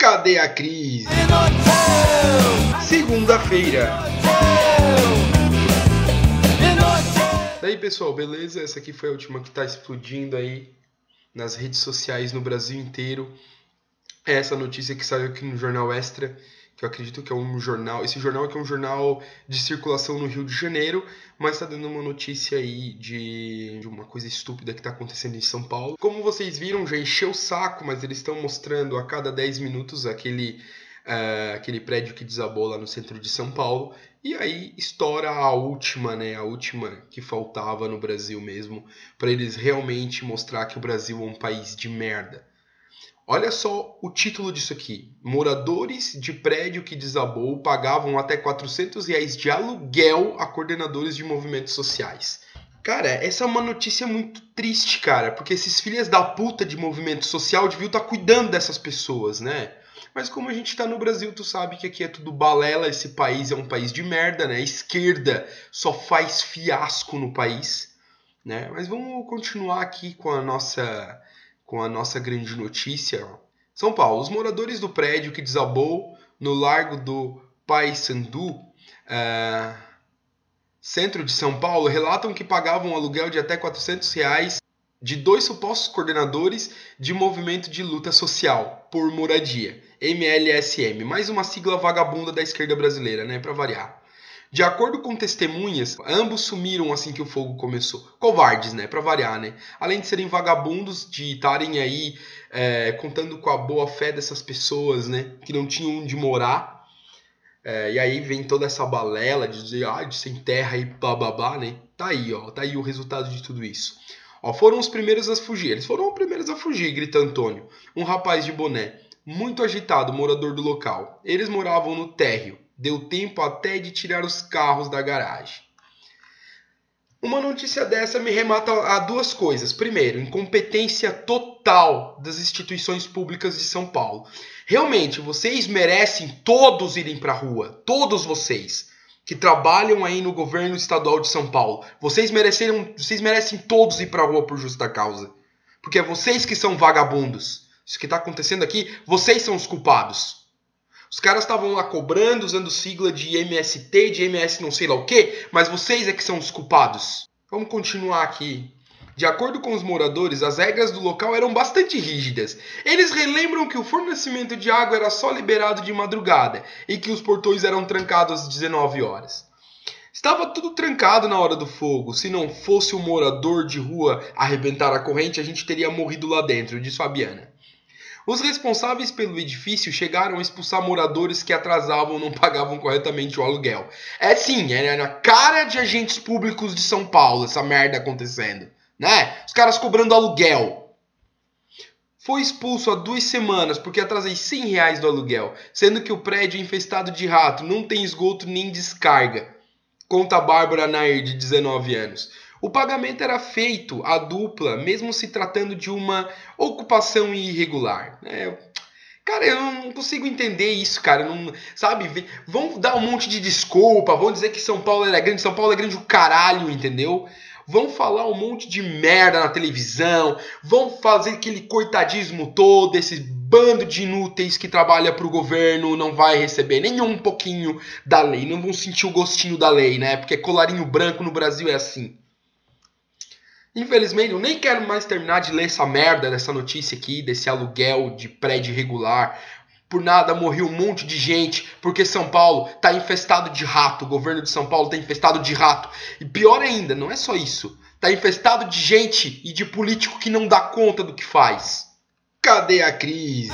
Cadê a crise? Segunda-feira. Daí pessoal, beleza? Essa aqui foi a última que tá explodindo aí nas redes sociais no Brasil inteiro. Essa notícia que saiu aqui no Jornal Extra que eu acredito que é um jornal. Esse jornal aqui é um jornal de circulação no Rio de Janeiro, mas está dando uma notícia aí de, de uma coisa estúpida que está acontecendo em São Paulo. Como vocês viram, já encheu o saco, mas eles estão mostrando a cada 10 minutos aquele, uh, aquele prédio que desabou lá no centro de São Paulo. E aí estoura a última, né? A última que faltava no Brasil mesmo, para eles realmente mostrar que o Brasil é um país de merda. Olha só o título disso aqui. Moradores de prédio que desabou pagavam até 400 reais de aluguel a coordenadores de movimentos sociais. Cara, essa é uma notícia muito triste, cara, porque esses filhos da puta de movimento social deviam estar tá cuidando dessas pessoas, né? Mas como a gente tá no Brasil, tu sabe que aqui é tudo balela, esse país é um país de merda, né? A esquerda só faz fiasco no país, né? Mas vamos continuar aqui com a nossa com a nossa grande notícia. São Paulo, os moradores do prédio que desabou no Largo do Paissandu, uh, centro de São Paulo, relatam que pagavam um aluguel de até 400 reais de dois supostos coordenadores de movimento de luta social por moradia, MLSM, mais uma sigla vagabunda da esquerda brasileira, né, para variar. De acordo com testemunhas, ambos sumiram assim que o fogo começou. Covardes, né? Pra variar, né? Além de serem vagabundos, de estarem aí é, contando com a boa fé dessas pessoas, né? Que não tinham onde morar. É, e aí vem toda essa balela de dizer, ah, de sem terra e blá, né? Tá aí, ó. Tá aí o resultado de tudo isso. Ó, foram os primeiros a fugir. Eles foram os primeiros a fugir, grita Antônio. Um rapaz de boné, muito agitado, morador do local. Eles moravam no térreo Deu tempo até de tirar os carros da garagem. Uma notícia dessa me remata a duas coisas. Primeiro, incompetência total das instituições públicas de São Paulo. Realmente, vocês merecem todos irem para a rua. Todos vocês que trabalham aí no governo estadual de São Paulo. Vocês mereceram, vocês merecem todos ir para a rua por justa causa. Porque é vocês que são vagabundos. Isso que está acontecendo aqui, vocês são os culpados. Os caras estavam lá cobrando, usando sigla de MST, de MS não sei lá o que, mas vocês é que são os culpados. Vamos continuar aqui. De acordo com os moradores, as regras do local eram bastante rígidas. Eles relembram que o fornecimento de água era só liberado de madrugada e que os portões eram trancados às 19 horas. Estava tudo trancado na hora do fogo. Se não fosse o morador de rua arrebentar a corrente, a gente teria morrido lá dentro, disse Fabiana. Os responsáveis pelo edifício chegaram a expulsar moradores que atrasavam ou não pagavam corretamente o aluguel. É sim, é na cara de agentes públicos de São Paulo essa merda acontecendo, né? Os caras cobrando aluguel. Foi expulso há duas semanas porque atrasei 100 reais do aluguel, sendo que o prédio é infestado de rato, não tem esgoto nem descarga. Conta a Bárbara Nair, de 19 anos. O pagamento era feito à dupla, mesmo se tratando de uma ocupação irregular. É, cara, eu não consigo entender isso, cara. Não, sabe? Vão dar um monte de desculpa, vão dizer que São Paulo é grande, São Paulo é grande o caralho, entendeu? Vão falar um monte de merda na televisão, vão fazer aquele coitadismo todo, esse bando de inúteis que trabalha para o governo não vai receber nem um pouquinho da lei, não vão sentir o gostinho da lei, né? Porque colarinho branco no Brasil é assim. Infelizmente, eu nem quero mais terminar de ler essa merda dessa notícia aqui, desse aluguel de prédio irregular. Por nada morreu um monte de gente, porque São Paulo está infestado de rato. O governo de São Paulo está infestado de rato. E pior ainda, não é só isso. Está infestado de gente e de político que não dá conta do que faz. Cadê a crise?